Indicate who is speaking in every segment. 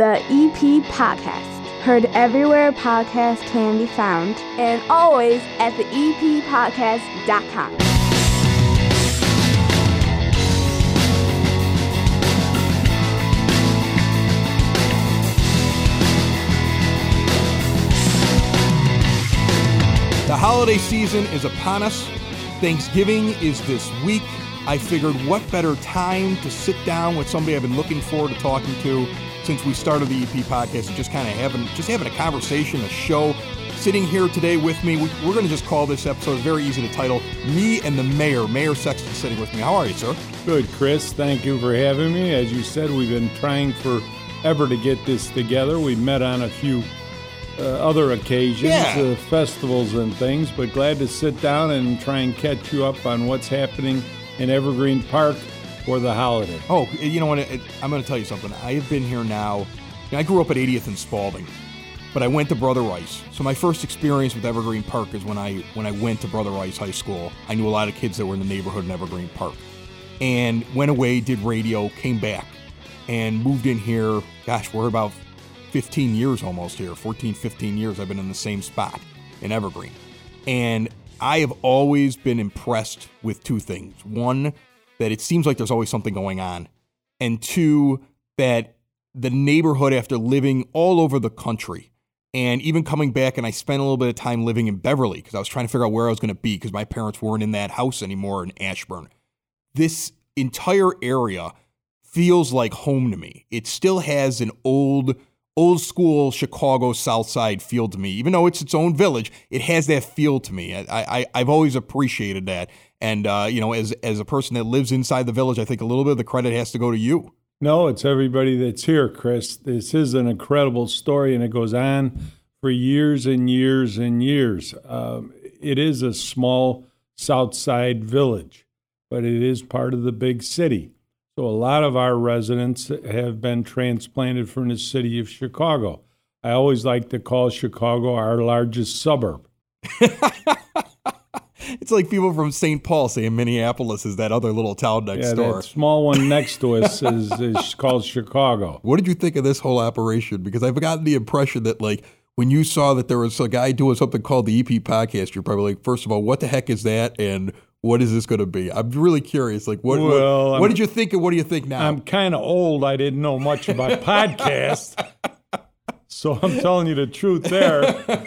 Speaker 1: the EP Podcast. Heard everywhere podcasts can be found, and always at the E eppodcast.com.
Speaker 2: The holiday season is upon us. Thanksgiving is this week. I figured what better time to sit down with somebody I've been looking forward to talking to since we started the EP podcast just kind of having just having a conversation, a show. Sitting here today with me, we- we're going to just call this episode very easy to title "Me and the Mayor." Mayor Sexton sitting with me. How are you, sir?
Speaker 3: Good, Chris. Thank you for having me. As you said, we've been trying forever to get this together. We met on a few uh, other occasions,
Speaker 2: Yeah.
Speaker 3: uh, festivals and things, but glad to sit down and try and catch you up on what's happening in Evergreen Park for the holiday.
Speaker 2: Oh, you know what? It, I'm going to tell you something. I have been here now. I grew up at 80th and Spaulding, but I went to Brother Rice. So my first experience with Evergreen Park is when I when I went to Brother Rice High School. I knew a lot of kids that were in the neighborhood in Evergreen Park, and went away, did radio, came back, and moved in here. Gosh, we're about 15 years almost here. 14, 15 years. I've been in the same spot in Evergreen, and I have always been impressed with two things. One, that it seems like there's always something going on, and two, that the neighborhood, after living all over the country, and even coming back, and I spent a little bit of time living in Beverly because I was trying to figure out where I was going to be because my parents weren't in that house anymore in Ashburn. This entire area feels like home to me. It still has an old, old school Chicago South Side feel to me. Even though it's its own village, it has that feel to me. I, I I've always appreciated that. And uh, you know, as as a person that lives inside the village, I think a little bit of the credit has to go to you.
Speaker 3: No, it's everybody that's here, Chris. This is an incredible story, and it goes on for years and years and years. Um, it is a small South Side village, but it is part of the big city. So a lot of our residents have been transplanted from the city of Chicago. I always like to call Chicago our largest suburb.
Speaker 2: It's like people from St. Paul saying Minneapolis is that other little town next
Speaker 3: Yeah,
Speaker 2: door.
Speaker 3: that small one next to us is, is called Chicago.
Speaker 2: What did you think of this whole operation? Because I've gotten the impression that like when you saw that there was a guy doing something called the EP podcast, you're probably like, first of all, what the heck is that, and what is this going to be? I'm really curious. Like, what
Speaker 3: Well,
Speaker 2: what, what did you think, and what do you think now?
Speaker 3: I'm kind of old. I didn't know much about podcasts. So I'm telling you the truth there.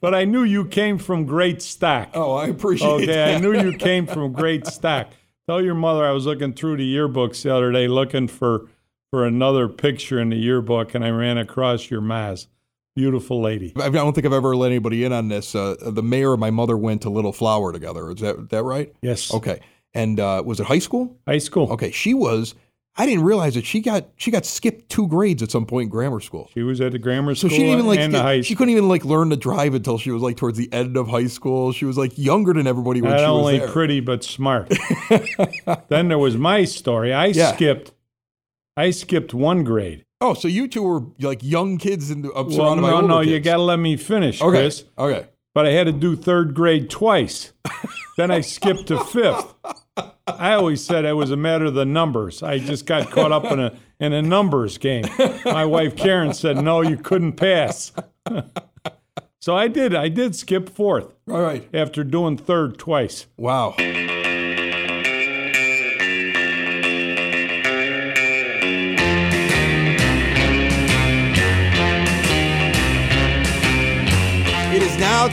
Speaker 3: But I knew you came from great stock.
Speaker 2: oh, I appreciate
Speaker 3: okay,
Speaker 2: that.
Speaker 3: I knew you came from great stock. Tell your mother I was looking through the yearbooks the other day looking for for another picture in the yearbook and I ran across your Maz. Beautiful lady.
Speaker 2: I don't think I've ever let anybody in on this. Uh, the mayor and my mother went to Little Flower together. Is that that right?
Speaker 3: Yes.
Speaker 2: Okay. And uh, was it high school?
Speaker 3: High school.
Speaker 2: Okay. She was. I didn't realize that she got she got skipped two grades at some point in grammar school.
Speaker 3: She was at the grammar school, So
Speaker 2: she didn't even like
Speaker 3: and the high
Speaker 2: she
Speaker 3: school.
Speaker 2: couldn't even like learn to drive until she was like towards the end of high school. She was like younger than everybody when
Speaker 3: Not
Speaker 2: she was
Speaker 3: only
Speaker 2: there.
Speaker 3: pretty but smart. then there was my story. I
Speaker 2: Yeah.
Speaker 3: skipped I skipped one grade.
Speaker 2: oh, so you two were like young kids and uh,
Speaker 3: Well,
Speaker 2: surrounded by
Speaker 3: no,
Speaker 2: older
Speaker 3: no,
Speaker 2: kids.
Speaker 3: you got to let me finish,
Speaker 2: okay.
Speaker 3: Chris.
Speaker 2: Okay.
Speaker 3: But I had to do third grade twice. then I skipped to fifth. I always said it was a matter of the numbers. I just got caught up in a in a numbers game. My wife Karen said, "No, you couldn't pass." so I did. I did skip fourth
Speaker 2: All right.
Speaker 3: after doing third twice.
Speaker 2: Wow.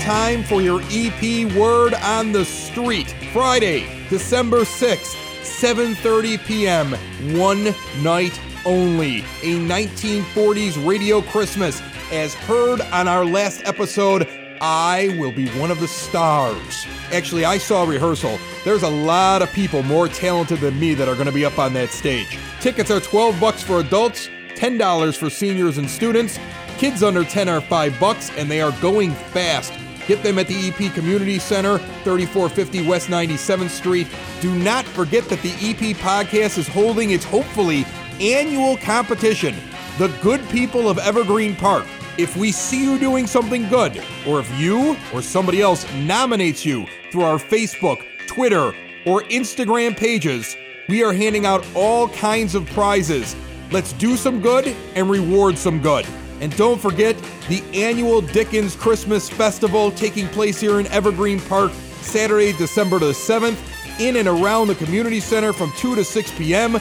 Speaker 2: Time for your EP Word on the Street. Friday, December 6th, 7:30 p.m. One night only. A 1940s radio Christmas as heard on our last episode I will be one of the stars. Actually, I saw rehearsal. There's a lot of people more talented than me that are going to be up on that stage. Tickets are 12 bucks for adults, $10 for seniors and students. Kids under 10 are 5 bucks and they are going fast. Get them at the EP Community Center, 3450 West 97th Street. Do not forget that the EP podcast is holding its hopefully annual competition, The Good People of Evergreen Park. If we see you doing something good, or if you or somebody else nominates you through our Facebook, Twitter, or Instagram pages, we are handing out all kinds of prizes. Let's do some good and reward some good. And don't forget the annual Dickens Christmas Festival taking place here in Evergreen Park Saturday, December the 7th, in and around the community center from 2 to 6 p.m. The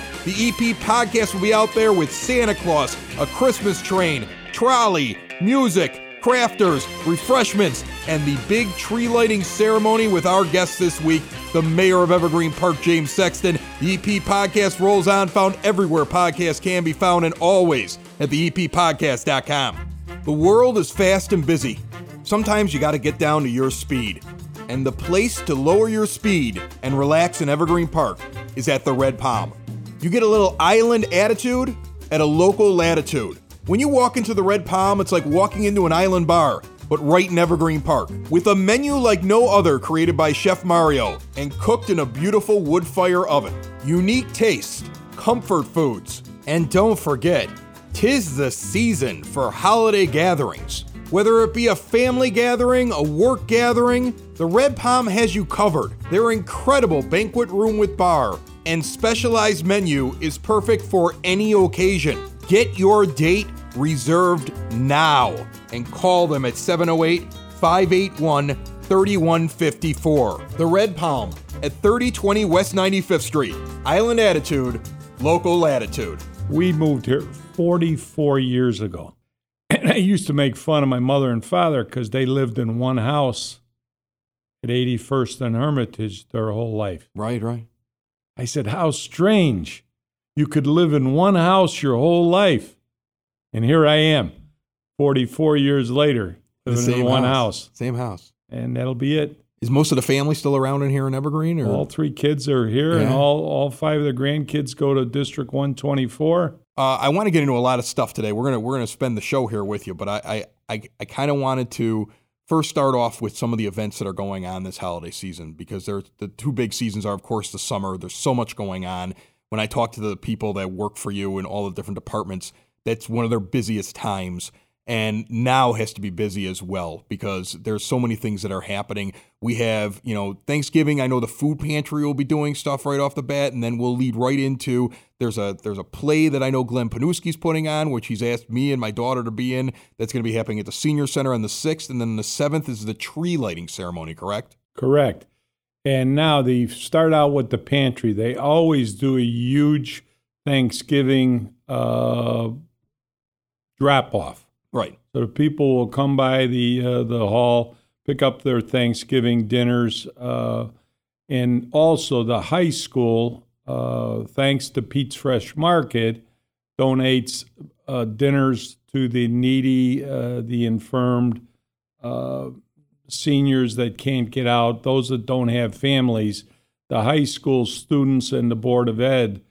Speaker 2: EP podcast will be out there with Santa Claus, a Christmas train, trolley, music, crafters, refreshments, and the big tree lighting ceremony with our guest this week, the mayor of Evergreen Park, James Sexton. The EP podcast rolls on, found everywhere podcasts can be found, and always at the eppodcast.com. The world is fast and busy. Sometimes you got to get down to your speed. And the place to lower your speed and relax in Evergreen Park is at the Red Palm. You get a little island attitude at a local latitude. When you walk into the Red Palm, it's like walking into an island bar, but right in Evergreen Park. With a menu like no other created by Chef Mario and cooked in a beautiful wood fire oven. Unique taste, comfort foods, and don't forget, tis the season for holiday gatherings. Whether it be a family gathering, a work gathering, the Red Palm has you covered. Their incredible banquet room with bar and specialized menu is perfect for any occasion. Get your date reserved now and call them at 708 581 3154. The Red Palm at 3020 West 95th Street. Island Attitude, local latitude.
Speaker 3: We moved here 44 years ago. And I used to make fun of my mother and father because they lived in one house at 81st and Hermitage their whole life.
Speaker 2: Right, right.
Speaker 3: I said, How strange. You could live in one house your whole life. And here I am, 44 years later, living in one house.
Speaker 2: Same house.
Speaker 3: And that'll be it.
Speaker 2: Is most of the family still around in here in Evergreen? Or?
Speaker 3: All three kids are here, and all, all five of the grandkids go to District 124.
Speaker 2: Uh, I want to get into a lot of stuff today. We're gonna we're gonna spend the show here with you, but I I I, I kind of wanted to first start off with some of the events that are going on this holiday season because there's the two big seasons are of course the summer. There's so much going on. When I talk to the people that work for you in all the different departments, that's one of their busiest times. And now has to be busy as well because there's so many things that are happening. We have, you know, Thanksgiving. I know the food pantry will be doing stuff right off the bat, and then we'll lead right into there's a there's a play that I know Glenn Panuski's putting on, which he's asked me and my daughter to be in. That's going to be happening at the senior center on the sixth, and then the seventh is the tree lighting ceremony. Correct?
Speaker 3: Correct. And now they start out with the pantry. They always do a huge Thanksgiving uh, drop off.
Speaker 2: Right.
Speaker 3: So the people will come by the uh, the hall, pick up their Thanksgiving dinners, uh, and also the high school, uh, thanks to Pete's Fresh Market, donates uh, dinners to the needy, uh, the infirmed, uh, seniors that can't get out, those that don't have families. The high school students and the Board of Ed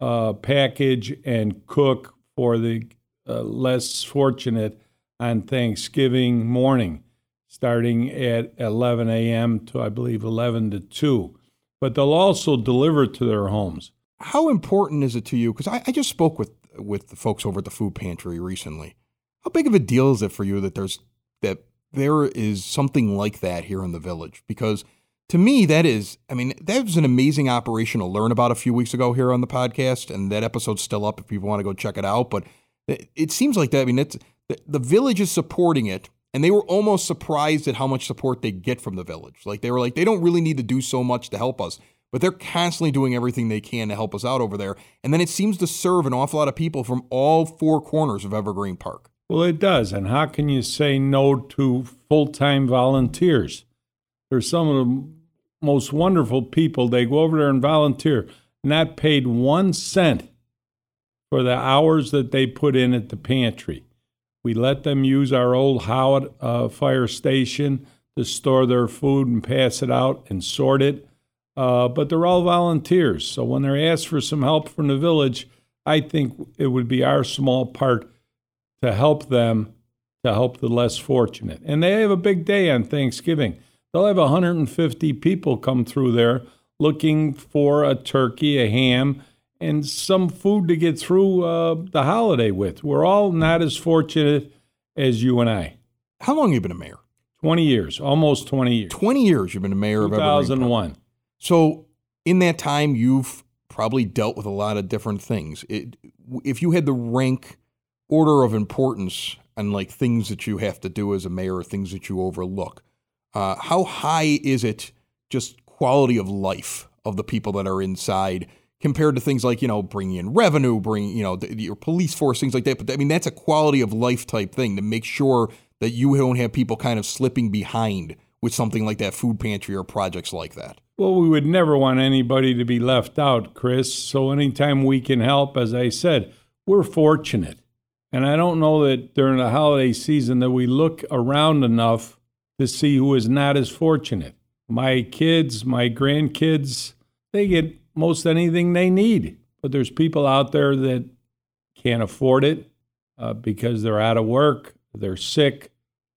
Speaker 3: uh, package and cook for the uh, less fortunate on Thanksgiving morning, starting at 11 a.m. to, I believe, 11 to 2. But they'll also deliver to their homes.
Speaker 2: How important is it to you? Because I, I just spoke with with the folks over at the food pantry recently. How big of a deal is it for you that there's that there is something like that here in the village? Because to me, that is, I mean, that was an amazing operation to learn about a few weeks ago here on the podcast, and that episode's still up if people want to go check it out. But it, seems like that. I mean, it's the, the village is supporting it, and they were almost surprised at how much support they get from the village. Like they were like, they don't really need to do so much to help us, but they're constantly doing everything they can to help us out over there. And then it seems to serve an awful lot of people from all four corners of Evergreen Park.
Speaker 3: Well, it does. And how can you say no to full time volunteers? They're some of the most wonderful people. They go over there and volunteer, not paid one cent for the hours that they put in at the pantry. We let them use our old Howard uh, fire station to store their food and pass it out and sort it. Uh, but they're all volunteers. So when they're asked for some help from the village, I think it would be our small part to help them to help the less fortunate. And they have a big day on Thanksgiving. They'll have 150 people come through there looking for a turkey, a ham, and some food to get through uh, the holiday with. We're all not as fortunate as you and I.
Speaker 2: How long have you been a mayor?
Speaker 3: 20 years, almost 20 years.
Speaker 2: 20 years you've been a mayor of Evergreen Park.
Speaker 3: 2001.
Speaker 2: So in that time, you've probably dealt with a lot of different things. It, if you had the rank order of importance and like things that you have to do as a mayor, or things that you overlook, uh, how high is it just quality of life of the people that are inside? Compared to things like you know bringing in revenue, bringing you know the, your police force, things like that. But I mean that's a quality of life type thing to make sure that you don't have people kind of slipping behind with something like that food pantry or projects like that.
Speaker 3: Well, we would never want anybody to be left out, Chris. So anytime we can help, as I said, we're fortunate. And I don't know that during the holiday season that we look around enough to see who is not as fortunate. My kids, my grandkids, they get most anything they need. But there's people out there that can't afford it uh, because they're out of work, they're sick.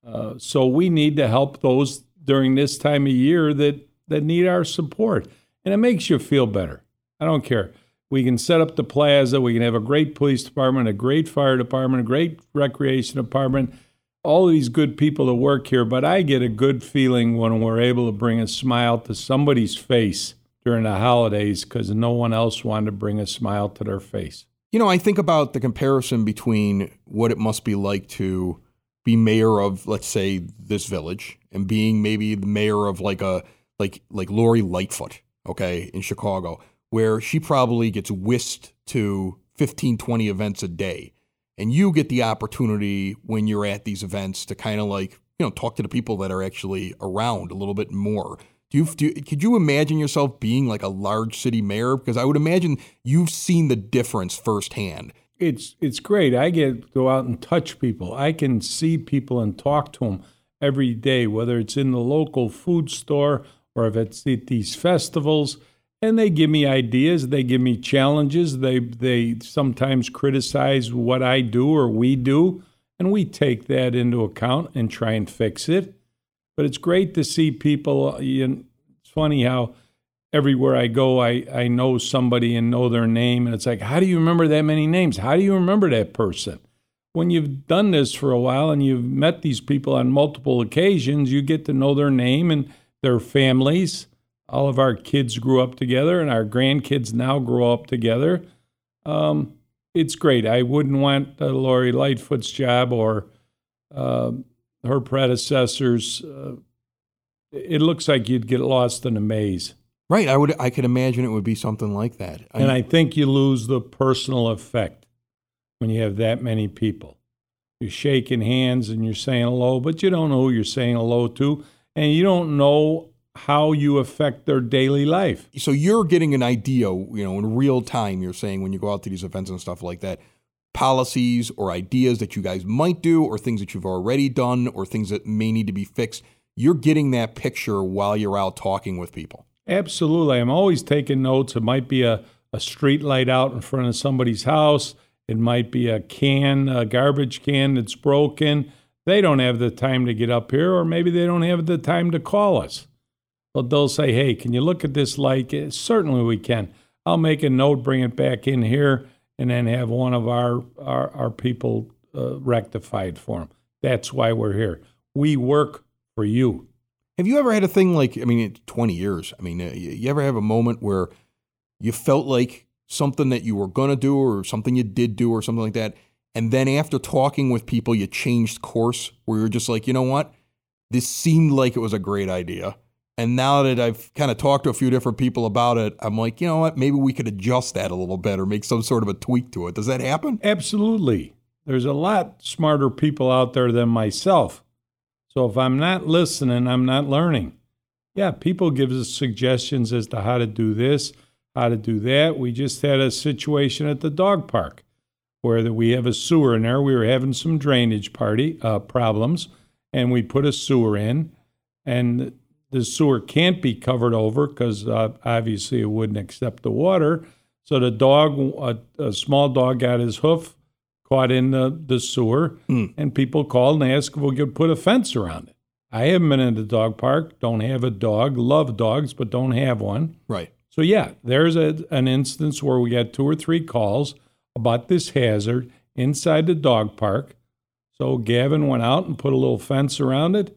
Speaker 3: Uh, so we need to help those during this time of year that, that need our support. And it makes you feel better. I don't care. We can set up the plaza, we can have a great police department, a great fire department, a great recreation department, all these good people to work here. But I get a good feeling when we're able to bring a smile to somebody's face during the holidays because no one else wanted to bring a smile to their face.
Speaker 2: You know, I think about the comparison between what it must be like to be mayor of, let's say, this village, and being maybe the mayor of like a like like Lori Lightfoot, okay, in Chicago, where she probably gets whisked to 15, 20 events a day. And you get the opportunity when you're at these events to kind of like, you know, talk to the people that are actually around a little bit more do you, do, could you imagine yourself being like a large city mayor? Because I would imagine you've seen the difference firsthand.
Speaker 3: It's it's great. I get go out and touch people. I can see people and talk to them every day, whether it's in the local food store or if it's at these festivals. And they give me ideas. They give me challenges. They they sometimes criticize what I do or we do, and we take that into account and try and fix it. But it's great to see people. it's funny how everywhere I go, I, I know somebody and know their name. And it's like, how do you remember that many names? How do you remember that person? When you've done this for a while and you've met these people on multiple occasions, you get to know their name and their families. All of our kids grew up together, and our grandkids now grow up together. Um, it's great. I wouldn't want uh, Lori Lightfoot's job or uh, her predecessors, uh, it looks like you'd get lost in a maze.
Speaker 2: Right. I would. I could imagine it would be something like that.
Speaker 3: I, and I think you lose the personal effect when you have that many people. You're shaking hands and you're saying hello, but you don't know who you're saying hello to, and you don't know how you affect their daily life.
Speaker 2: So you're getting an idea, you know, in real time. You're saying when you go out to these events and stuff like that policies or ideas that you guys might do or things that you've already done or things that may need to be fixed. You're getting that picture while you're out talking with people.
Speaker 3: Absolutely. I'm always taking notes. It might be a, a street light out in front of somebody's house. It might be a can, a garbage can that's broken. They don't have the time to get up here, or maybe they don't have the time to call us. But they'll say, hey, can you look at this light? Certainly we can. I'll make a note, bring it back in here and then have one of our our, our people uh, rectified for them. That's why we're here. We work for you.
Speaker 2: Have you ever had a thing like I mean, 20 years? I mean, uh, you ever have a moment where you felt like something that you were to do or something you did do or something like that and then after talking with people you changed course where you're just like, "You know what? This seemed like it was a great idea." And now that I've kind of talked to a few different people about it, I'm like, you know what? Maybe we could adjust that a little bit or make some sort of a tweak to it. Does that happen?
Speaker 3: Absolutely. There's a lot smarter people out there than myself. So if I'm not listening, I'm not learning. Yeah, people give us suggestions as to how to do this, how to do that. We just had a situation at the dog park where we have a sewer in there. We were having some drainage party uh, problems, and we put a sewer in, and the sewer can't be covered over because uh, obviously it wouldn't accept the water. So the dog, a, a, small dog, got his hoof caught in the, the sewer, mm. and people called and asked if we could put a fence around it. I haven't been in the dog park, don't have a dog, love dogs, but don't have one.
Speaker 2: Right.
Speaker 3: So, yeah, there's a, an instance where we got two or three calls about this hazard inside the dog park. So, Gavin went out and put a little fence around it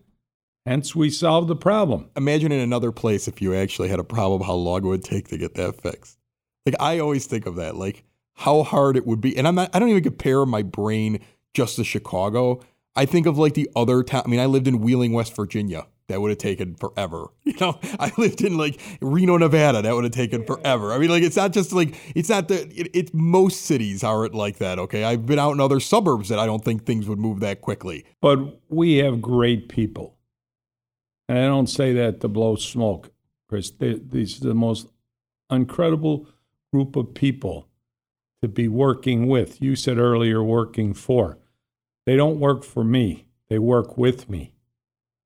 Speaker 3: Hence, we solved the problem.
Speaker 2: Imagine in another place if you actually had a problem, how long it would take to get that fixed. Like I always think of that, like how hard it would be. And I'm not I don't even compare my brain just to Chicago. I think of like the other town. I mean, I lived in Wheeling, West Virginia. That would have taken forever. You know, I lived in like Reno, Nevada. That would have taken forever. I mean, like it's not just like it's not the it, it's most cities are it like that. Okay, I've been out in other suburbs that I don't think things would move that quickly.
Speaker 3: But we have great people, and I don't say that to blow smoke, Chris. These are the most incredible group of people to be working with. You said earlier, working for. They don't work for me. They work with me.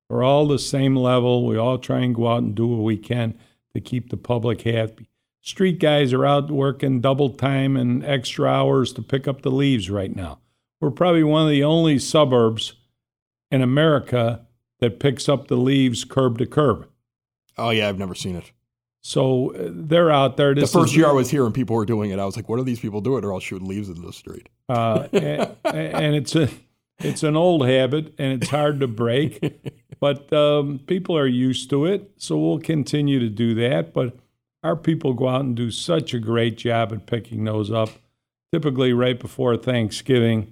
Speaker 3: We're all the same level. We all try and go out and do what we can to keep the public happy. Street guys are out working double time and extra hours to pick up the leaves right now. We're probably one of the only suburbs in America that picks up the leaves curb to curb.
Speaker 2: Oh yeah, I've never seen it.
Speaker 3: So uh, they're out there.
Speaker 2: This the first is, year I was here and people were doing it, I was like, "What are these people doing? They're all shooting leaves in the street."
Speaker 3: Uh, and, and, it's a it's an old habit and it's hard to break, but um, people are used to it. So we'll continue to do that. But our people go out and do such a great job at picking those up. Typically, right before Thanksgiving,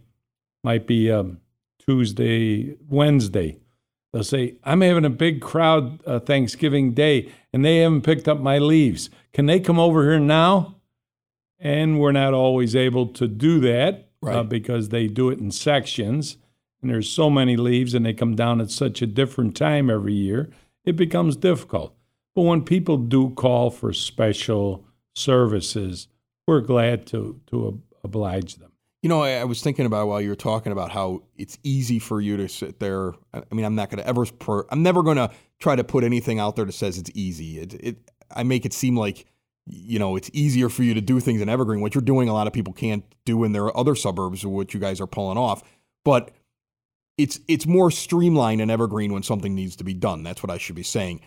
Speaker 3: might be um, Tuesday, Wednesday. They'll say, I'm having a big crowd uh, Thanksgiving Day and they haven't picked up my leaves. Can they come over here now? And we're not always able to do that uh, right. uh, because they do it in sections. And there's so many leaves and they come down at such a different time every year, it becomes difficult. But when people do call for special services, we're glad to, to oblige them.
Speaker 2: You know, I, I, was thinking about while you were talking about how it's easy for you to sit there. I mean, I'm not going to ever, per, I'm never going to try to put anything out there that says it's easy. It, it, I make it seem like, you know, it's easier for you to do things in Evergreen. What you're doing, a lot of people can't do in their other suburbs, what you guys are pulling off. But it's it's more streamlined in Evergreen when something needs to be done. That's what I should be saying.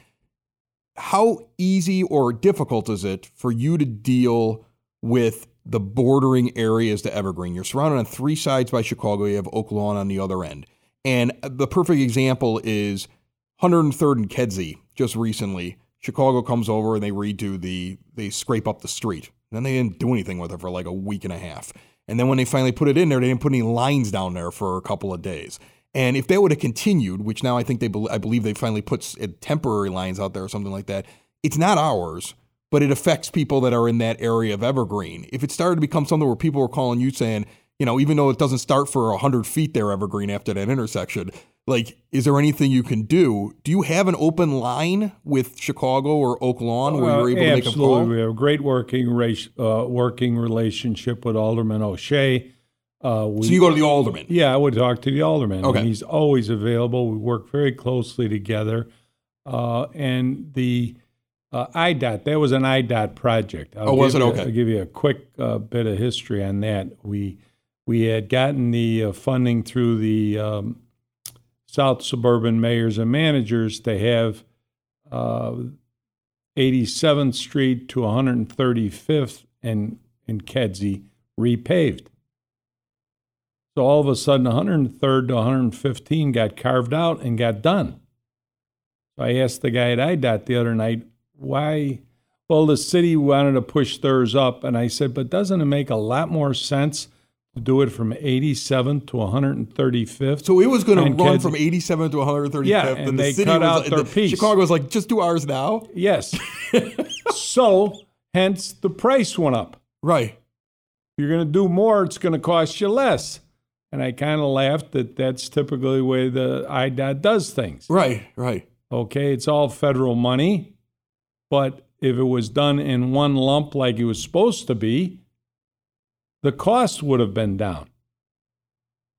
Speaker 2: How easy or difficult is it for you to deal with the bordering areas to Evergreen. You're surrounded on three sides by Chicago. You have Oak Lawn on the other end. And the perfect example is 103rd and Kedzie just recently. Chicago comes over and they redo the, they scrape up the street. And then they didn't do anything with it for like a week and a half. And then when they finally put it in there, they didn't put any lines down there for a couple of days. And if that would have continued, which now I think they, I believe they finally put temporary lines out there or something like that, it's not ours but it affects people that are in that area of Evergreen. If it started to become something where people were calling you saying, you know, even though it doesn't start for 100 feet there, Evergreen, after that intersection, like, is there anything you can do? Do you have an open line with Chicago or Oak Lawn where you're able
Speaker 3: to
Speaker 2: make a call?
Speaker 3: Absolutely. We have a great working, uh, working relationship with Alderman O'Shea.
Speaker 2: Uh, we, so you go to the alderman?
Speaker 3: Yeah, I would talk to the alderman.
Speaker 2: Okay.
Speaker 3: He's always available. We work very closely together. Uh, and the uh, IDOT, that was an IDOT project.
Speaker 2: I'll oh, was it? Okay.
Speaker 3: I'll give you a quick uh, bit of history on that. We we had gotten the uh, funding through the um, South Suburban Mayors and Managers to have 87th uh, Street to 135th and in Kedzie repaved. So all of a sudden, 103rd to 115 got carved out and got done. So I asked the guy at IDOT the other night, why? Well, the city wanted to push theirs up. And I said, but doesn't it make a lot more sense to do it from 87th to 135th?
Speaker 2: So it was going to run from 87th to 135th.
Speaker 3: Yeah, and,
Speaker 2: and
Speaker 3: the
Speaker 2: they
Speaker 3: city cut was, out their
Speaker 2: the,
Speaker 3: piece.
Speaker 2: Chicago was like, just do ours now?
Speaker 3: Yes. so, hence, the price went up.
Speaker 2: Right.
Speaker 3: You're going to do more, it's going to cost you less. And I kind of laughed that that's typically the way the IDOT does things.
Speaker 2: Right, right.
Speaker 3: Okay, it's all federal money. But if it was done in one lump like it was supposed to be, the cost would have been down.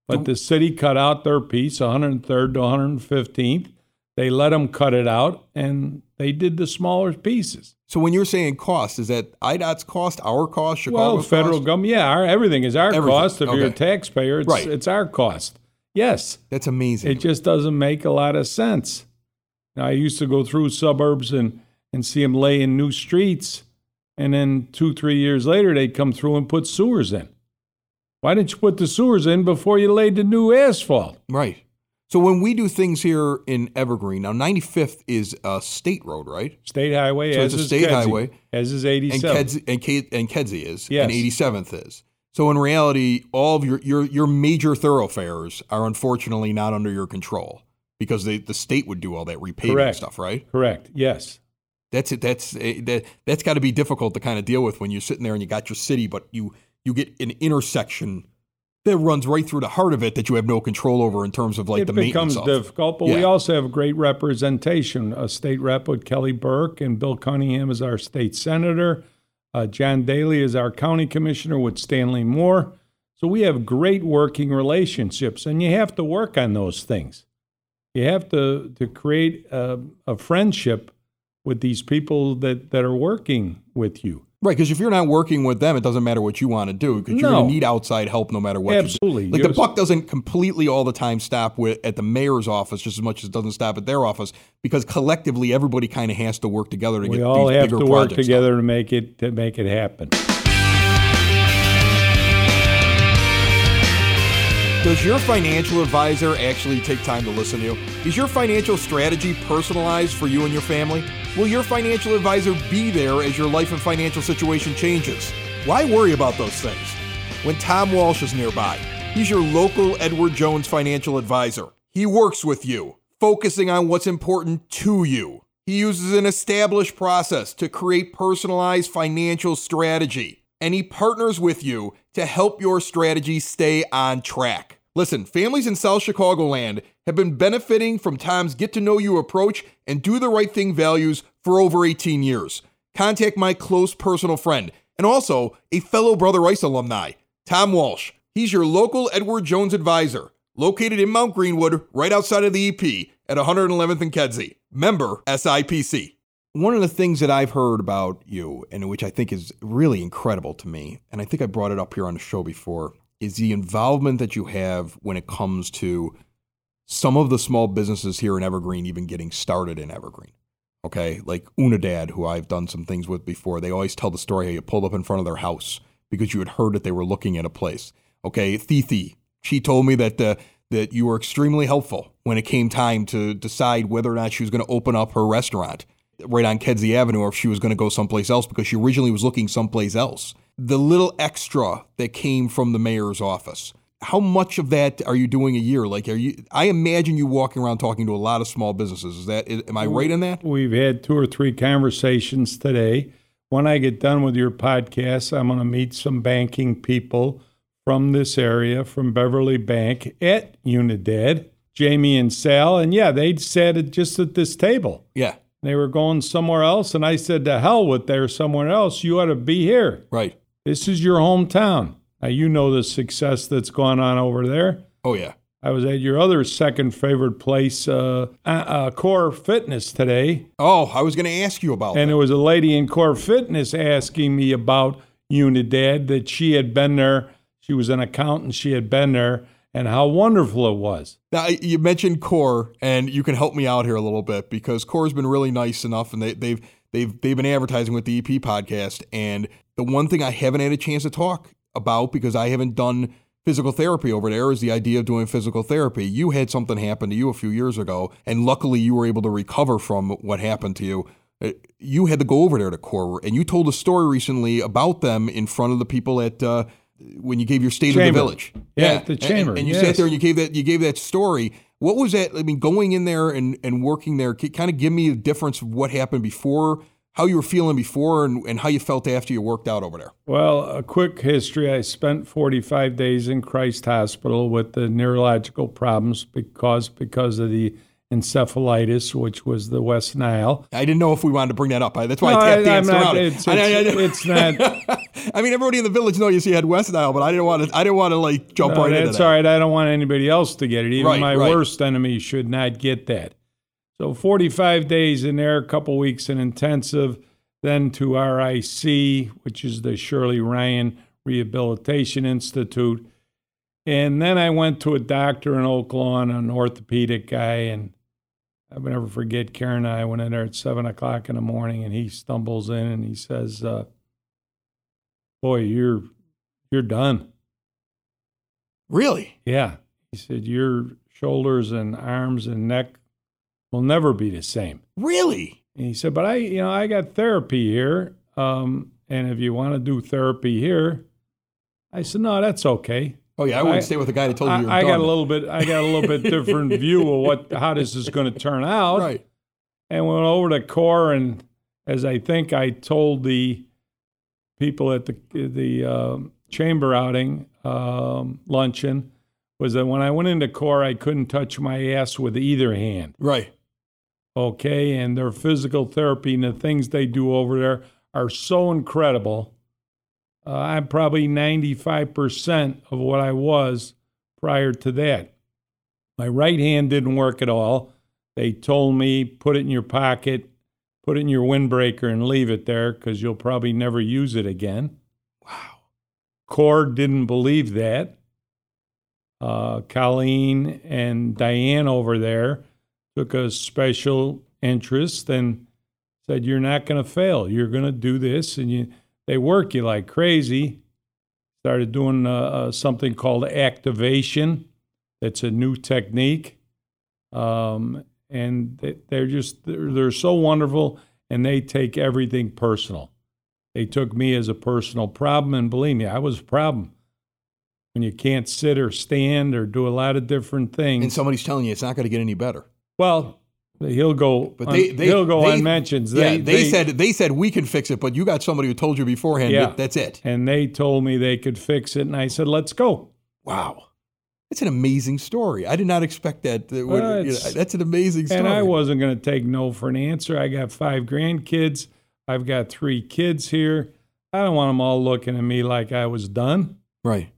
Speaker 3: But the city cut out their piece, 103rd to 115th. They let them cut it out, and they did the smaller pieces.
Speaker 2: So when you're saying cost, is that IDOT's cost, our cost, Chicago's
Speaker 3: Well, federal
Speaker 2: cost?
Speaker 3: government, yeah, our, everything is our
Speaker 2: everything.
Speaker 3: cost. If you're a taxpayer, it's,
Speaker 2: right.
Speaker 3: it's our cost. Yes.
Speaker 2: That's amazing.
Speaker 3: It just doesn't make a lot of sense. Now, I used to go through suburbs and and see them lay in new streets. And then two, three years later, they'd come through and put sewers in. Why didn't you put the sewers in before you laid the new asphalt?
Speaker 2: Right. So when we do things here in Evergreen, now 95th is a state road, right?
Speaker 3: State highway,
Speaker 2: So
Speaker 3: as
Speaker 2: it's a
Speaker 3: is
Speaker 2: state
Speaker 3: Kedzie,
Speaker 2: highway.
Speaker 3: as is
Speaker 2: And
Speaker 3: 87.
Speaker 2: Kedzie, and, Ke- and Kedzie is,
Speaker 3: Yes.
Speaker 2: and 87th is. So in reality, all of your, your your major thoroughfares are unfortunately not under your control because they, the state would do all that repaving
Speaker 3: Correct.
Speaker 2: stuff, right?
Speaker 3: Correct. Yes.
Speaker 2: That's it. That's eh, that. That's got to be difficult to kind of deal with when you're sitting there and you got your city, but you you get an intersection that runs right through the heart of it that you have no control over in terms of like
Speaker 3: it
Speaker 2: the
Speaker 3: becomes
Speaker 2: maintenance of.
Speaker 3: difficult, but we also have great representation. A state rep with Kelly Burke and Bill Cunningham is our state senator. Uh, John Daly is our county commissioner with Stanley Moore. So we have great working relationships, and you have to work on those things. You have to to create a, a friendship with these people that, that are working with you.
Speaker 2: Right, because if you're not working with them, it doesn't matter what you want to do because you're going to need outside help no matter what. you do.
Speaker 3: Absolutely.
Speaker 2: Like the
Speaker 3: You're-
Speaker 2: buck doesn't completely all the time stop with at the mayor's office just as much as it doesn't stop at their office because collectively everybody kind of has to work together to
Speaker 3: We
Speaker 2: get
Speaker 3: all have to work together
Speaker 2: done.
Speaker 3: to make it to make it happen.
Speaker 2: Does your financial advisor actually take time to listen to you? Is your financial strategy personalized for you and your family? Will your financial advisor be there as your life and financial situation changes? Why worry about those things? When Tom Walsh is nearby, he's your local Edward Jones financial advisor. He works with you, focusing on what's important to you. He uses an established process to create personalized financial strategy, and he partners with you to help your strategy stay on track. Listen, families in South Chicagoland have been benefiting from Tom's get to know you approach and do the right thing values for over 18 years. Contact my close personal friend and also a fellow Brother Rice alumni, Tom Walsh. He's your local Edward Jones advisor, located in Mount Greenwood, right outside of the EP at 111th and Kedzie. Member SIPC. One of the things that I've heard about you, and which I think is really incredible to me, and I think I brought it up here on the show before, is the involvement that you have when it comes to some of the small businesses here in Evergreen even getting started in Evergreen. Okay, like Unidad, who I've done some things with before, they always tell the story how you pulled up in front of their house because you had heard that they were looking at a place. Okay, Thithi, she told me that uh, that you were extremely helpful when it came time to decide whether or not she was going to open up her restaurant right on Kedzie Avenue or if she was going to go someplace else because she originally was looking someplace else. The little extra that came from the mayor's office. How much of that are you doing a year? Like, are you? I imagine you walking around talking to a lot of small businesses. Is that? Am I right in that?
Speaker 3: We've had two or three conversations today. When I get done with your podcast, I'm going to meet some banking people from this area, from Beverly Bank at Unidad, Jamie and Sal. And yeah, they sat at, just at this table.
Speaker 2: Yeah.
Speaker 3: They were going somewhere else. And I said, to hell with there somewhere else. You ought to be here.
Speaker 2: Right.
Speaker 3: This is your hometown. Now, you know the success that's gone on over there.
Speaker 2: Oh yeah.
Speaker 3: I was at your other second favorite place, uh, uh, uh, Core Fitness, today.
Speaker 2: Oh, I was going to ask you about
Speaker 3: And
Speaker 2: that.
Speaker 3: there was a lady in Core Fitness asking me about Unidad, that she had been there. She was an accountant, she had been there, and how wonderful it was.
Speaker 2: Now you mentioned Core, and you can help me out here a little bit because Core's been really nice enough, and they, they've they've they've been advertising with the EP podcast. And the one thing I haven't had a chance to talk about because I haven't done physical therapy over there is the idea of doing physical therapy. You had something happen to you a few years ago, and luckily you were able to recover from what happened to you. Uh, You had to go over there to Core, and you told a story recently about them in front of the people at. Uh, when you gave your state of the village,
Speaker 3: Yeah, at the
Speaker 2: And-
Speaker 3: chamber,
Speaker 2: and, you
Speaker 3: yes.
Speaker 2: sat there and you gave that you gave that story. What was that? I mean, going in there and, and working there, kind of give me a difference of what happened before, how you were feeling before, and, and how you felt after you worked out over there.
Speaker 3: Well, a quick history I spent 45 days in Christ Hospital with the neurological problems because, because of the encephalitis, which was the West Nile.
Speaker 2: I didn't know if we wanted to bring that up. That's why
Speaker 3: No,
Speaker 2: I tap
Speaker 3: I-
Speaker 2: danced
Speaker 3: not-
Speaker 2: around it.
Speaker 3: it's-
Speaker 2: I- I- I-
Speaker 3: it's- it's not-
Speaker 2: I mean, everybody in the village knows you had West Nile, but I didn't want to. I didn't want to like jump
Speaker 3: No,
Speaker 2: right into
Speaker 3: that's
Speaker 2: that.
Speaker 3: all right. I don't want anybody else to get it. Even
Speaker 2: Right,
Speaker 3: my
Speaker 2: right.
Speaker 3: worst enemy should not get that. So 45 days in there, a couple weeks in intensive, then to RIC, which is the Shirley Ryan Rehabilitation Institute. And then I went to a doctor in Oak Lawn, an orthopedic guy, and I will never forget Karen and I went in there at seven o'clock in the morning and he stumbles in and he says, uh, Boy, you're you're done.
Speaker 2: Really?
Speaker 3: Yeah. He said, Your shoulders and arms and neck will never be the same.
Speaker 2: Really?
Speaker 3: And he said, But I, you know, I got therapy here. Um, and if you want to do therapy here, I said, No, that's okay.
Speaker 2: Oh yeah, I wouldn't
Speaker 3: I-
Speaker 2: stay with the guy that told you you were
Speaker 3: I, I got a little bit I got a little bit different view of what how this is going to turn out.
Speaker 2: right.
Speaker 3: and went over to core and as I think I told the people at the the um chamber outing um, luncheon was that when I went into core I couldn't touch my ass with either hand.
Speaker 2: Right.
Speaker 3: Okay, and their physical therapy and the things they do over there are so incredible. Uh, I'm probably 95% of what I was prior to that. My right hand didn't work at all. They told me, put it in your pocket, put it in your windbreaker, and leave it there because you'll probably never use it again.
Speaker 2: Wow.
Speaker 3: Core didn't believe that. Uh, Colleen and Diane over there took a special interest and said, "You're not going to fail. You're going to do this." And you, they work you like crazy. Started doing uh, uh, something called activation. It's a new technique, um, and they, they're just they're, they're so wonderful, and they take everything personal. They took me as a personal problem, and believe me, I was a problem. When you can't sit or stand or do a lot of different things,
Speaker 2: And somebody's telling you it's not going to get any better.
Speaker 3: well, he'll go.
Speaker 2: But they, they
Speaker 3: he'll go
Speaker 2: they,
Speaker 3: unmentioned.
Speaker 2: yeah, they, said they said we can fix it, but you got somebody who told you beforehand.
Speaker 3: Yeah.
Speaker 2: that- that's it.
Speaker 3: and they told me they could fix it, and I said, "Let's go."
Speaker 2: Wow, it's an amazing story. I did not expect that. that would-
Speaker 3: Well,
Speaker 2: you know, that's an amazing story.
Speaker 3: And I wasn't going to take no for an answer. I got five grandkids. I've got three kids here. I don't want them all looking at me like I was done.
Speaker 2: right.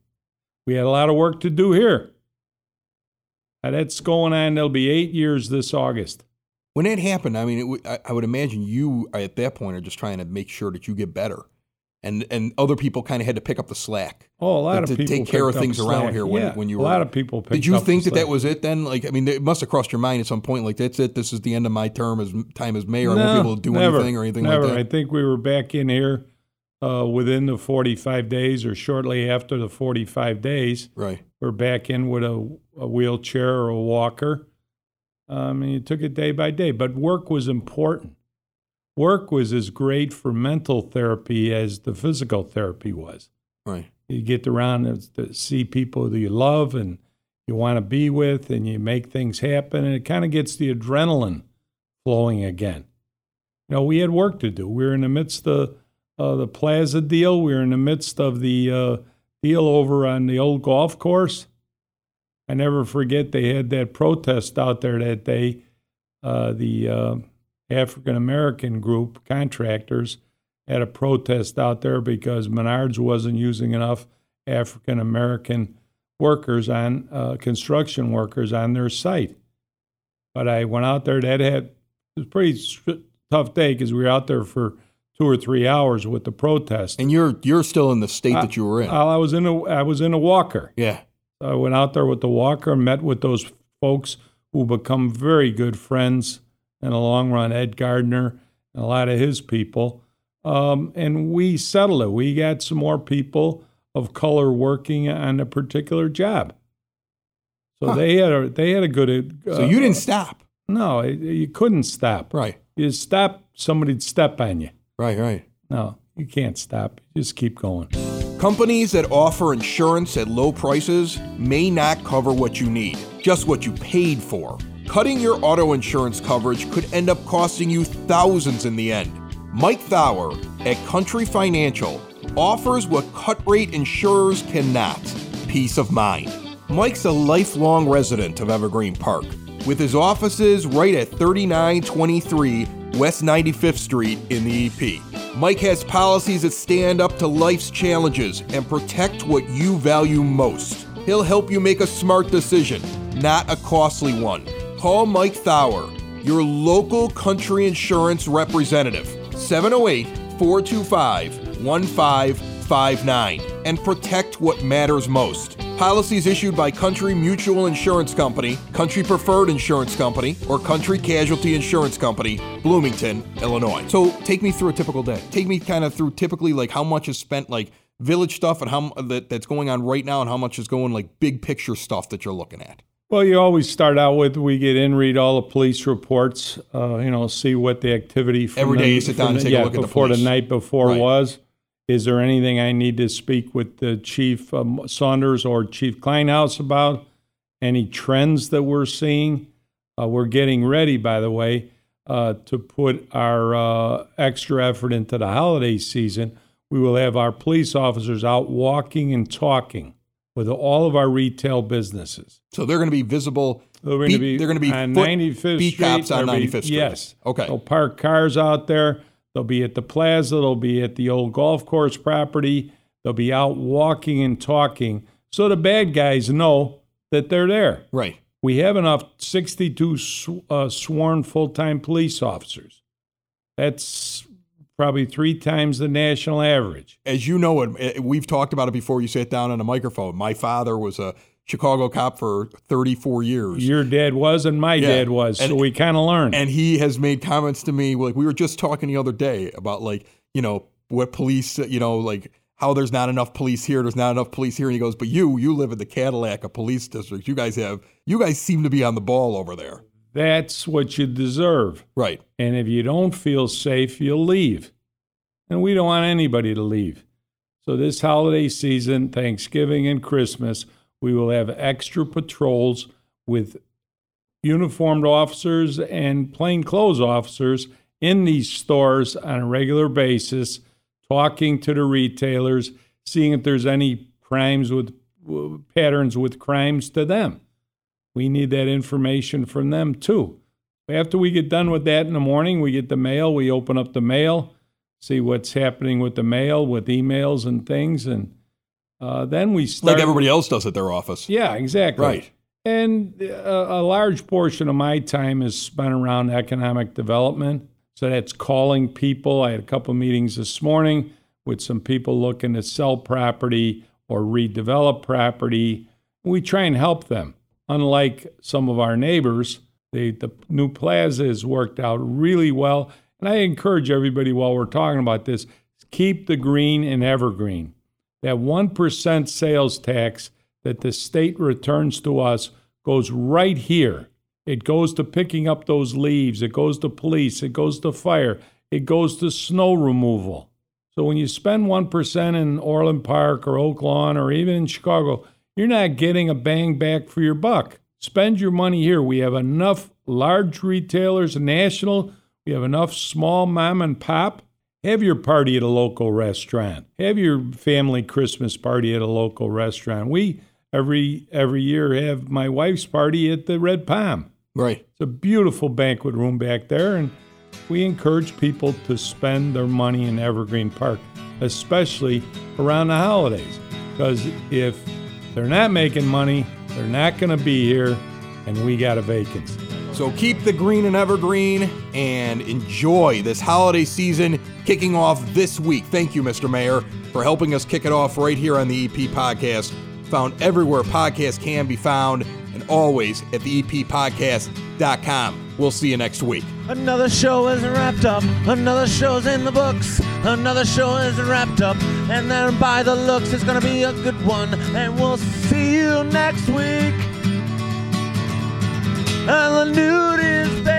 Speaker 3: We had a lot of work to do here. And that's going on. There'll be eight years this August.
Speaker 2: When that happened, I mean, it w- I, I would imagine you at that point are just trying to make sure that you get better, and and other people kind of had to pick up the slack.
Speaker 3: Oh, a lot
Speaker 2: To-
Speaker 3: of
Speaker 2: to
Speaker 3: people
Speaker 2: take care of things around here when-
Speaker 3: Yeah,
Speaker 2: when you were a
Speaker 3: lot of people. Picked
Speaker 2: Did you think that that
Speaker 3: slack.
Speaker 2: was it then? Like, I mean, it must have crossed your mind at some point. Like, that's it. This is the end of my term as time as mayor. I won't be able to do
Speaker 3: never,
Speaker 2: anything or anything
Speaker 3: never.
Speaker 2: like that.
Speaker 3: I think we were back in here uh, within the 45 days or shortly after the 45 days.
Speaker 2: right.
Speaker 3: We're back in with a, a wheelchair or a walker. Um, and you took it day by day. But work was important. Work was as great for mental therapy as the physical therapy was.
Speaker 2: Right.
Speaker 3: You get around and to see people that you love and you want to be with, and you make things happen, and it kind of gets the adrenaline flowing again. You know, we had work to do. We were in the midst of uh, the Plaza deal. We were in the midst of the uh, deal over on the old golf course. I never forget they had that protest out there that day. Uh, the uh, African American group contractors had a protest out there because Menards wasn't using enough African American workers on uh, construction workers on their site. But I went out there. That had it was a pretty str- tough day because we were out there for two or three hours with the protest.
Speaker 2: And you're you're still in the state that you were in.
Speaker 3: Uh, I was in a I was in a walker.
Speaker 2: yeah.
Speaker 3: I went out there with the walker, met with those folks who become very good friends in the long run. Ed Gardner and a lot of his people, um, and we settled it. We got some more people of color working on a particular job. So
Speaker 2: Huh.
Speaker 3: they had a they had a good. Uh,
Speaker 2: So you didn't stop.
Speaker 3: No, you couldn't stop.
Speaker 2: Right.
Speaker 3: You stop, somebody'd step on you.
Speaker 2: Right. Right.
Speaker 3: No, you can't stop. You just keep going.
Speaker 2: Companies that offer insurance at low prices may not cover what you need, just what you paid for. Cutting your auto insurance coverage could end up costing you thousands in the end. Mike Thauer at Country Financial offers what cut rate insurers cannot peace of mind. Mike's a lifelong resident of Evergreen Park, with his offices right at 3923 West 95th Street in the EP. Mike has policies that stand up to life's challenges and protect what you value most. He'll help you make a smart decision, not a costly one. Call Mike Thauer, your local country insurance representative, 708 425 1559, and protect what matters most. Policies issued by Country Mutual Insurance Company, Country Preferred Insurance Company, or Country Casualty Insurance Company, Bloomington, Illinois. So take me through a typical day. Take me kind of through typically like how much is spent like village stuff and how that, that's going on right now, and how much is going like big picture stuff that you're looking at?
Speaker 3: Well, you always start out with we get in, read all the police reports, uh, you know, see what the activity from
Speaker 2: Every
Speaker 3: the,
Speaker 2: day you sit down and take a
Speaker 3: yeah,
Speaker 2: look at the
Speaker 3: before the night before
Speaker 2: Right.
Speaker 3: was. Is there anything I need to speak with the Chief um, Saunders or Chief Kleinhaus about? Any trends that we're seeing? Uh, we're getting ready, by the way, uh, to put our uh, extra effort into the holiday season. We will have our police officers out walking and talking with all of our retail businesses.
Speaker 2: So they're going to be visible.
Speaker 3: They're going to be
Speaker 2: they're going to be
Speaker 3: on
Speaker 2: foot
Speaker 3: 95th
Speaker 2: beat
Speaker 3: Street.
Speaker 2: cops on
Speaker 3: They'll be-
Speaker 2: Street.
Speaker 3: Yes.
Speaker 2: Okay.
Speaker 3: They'll park cars out there. They'll be at the plaza. They'll be at the old golf course property. They'll be out walking and talking so the bad guys know that they're there.
Speaker 2: Right.
Speaker 3: We have enough 62 sw- uh, sworn full time police officers. That's probably three times the national average.
Speaker 2: As you know, it, it- eh, we've talked about it before. You sat down on a microphone. My father was a Chicago cop for 34 years.
Speaker 3: Your dad was, and my
Speaker 2: Yeah.
Speaker 3: dad was, so
Speaker 2: And-
Speaker 3: we kind of learned.
Speaker 2: and he has made comments to me like we were just talking the other day about like you know what police you know like how there's not enough police here there's not enough police here and he goes but you you live in the cadillac of police districts you guys have you guys seem to be on the ball over there
Speaker 3: That's what you deserve.
Speaker 2: right
Speaker 3: And if you don't feel safe, you'll leave. And we don't want anybody to leave. So, this holiday season, Thanksgiving and Christmas, we will have extra patrols with uniformed officers and plainclothes officers in these stores on a regular basis, talking to the retailers, seeing if there's any crimes with patterns with crimes to them. We need that information from them too. After we get done with that in the morning, we get the mail, we open up the mail, see what's happening with the mail, with emails and things, and uh, then we start.
Speaker 2: like everybody else does at their office
Speaker 3: Yeah, exactly.
Speaker 2: Right.
Speaker 3: And a, a large portion of my time is spent around economic development. So that's calling people. I had a couple meetings this morning with some people looking to sell property or redevelop property. We try and help them. Unlike some of our neighbors, the, the new plaza has worked out really well. And I encourage everybody while we're talking about this, keep the green and evergreen. That 1% sales tax that the state returns to us goes right here. It goes to picking up those leaves, it goes to police, it goes to fire, it goes to snow removal. So when you spend 1% in Orland Park or Oak Lawn or even in Chicago, you're not getting a bang back for your buck. Spend your money here. We have enough large retailers, national, we have enough small mom and pop. Have your party at a local restaurant. Have your family Christmas party at a local restaurant. We every every year have my wife's party at the Red Palm.
Speaker 2: right
Speaker 3: It's a beautiful banquet room back there, and we encourage people to spend their money in Evergreen Park, especially around the holidays. Because if they're not making money, they're not going to be here, and we got a vacancy.
Speaker 2: So keep the green and evergreen and enjoy this holiday season kicking off this week. Thank you, Mr. Mayor, for helping us kick it off right here on the EP Podcast. Found everywhere podcasts can be found and always at the E eppodcast.com. We'll see you next week.
Speaker 4: Another show is wrapped up. Another show's in the books. Another show is wrapped up. And then by the looks, it's gonna be a good one. And we'll see you next week. And Lanuti's basement.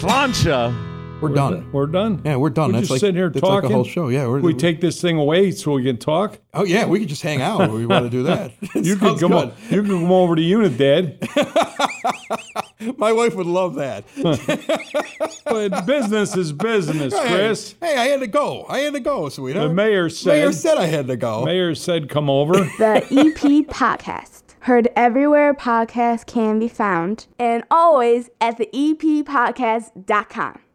Speaker 4: Sláinte.
Speaker 2: We're done.
Speaker 3: We're done.
Speaker 2: Yeah, we're done.
Speaker 3: We're
Speaker 2: That's
Speaker 3: just
Speaker 2: like-
Speaker 3: sitting here
Speaker 2: that's like a whole show. Yeah, we're-
Speaker 3: we take this thing away so we can talk.
Speaker 2: Oh yeah, we could just hang out. We want to do that.
Speaker 3: You can come.
Speaker 2: good.
Speaker 3: O- you can come over to Unit, Dad.
Speaker 2: My wife would love that.
Speaker 3: But business is business, Chris.
Speaker 2: Hey, hey, I had to go. I had to go, sweetheart.
Speaker 3: The mayor said.
Speaker 2: Mayor
Speaker 3: said.
Speaker 2: said I had to go.
Speaker 3: Mayor said, "Come over."
Speaker 1: The EP Podcast. Heard everywhere podcasts can be found and always at the E epodcast.com.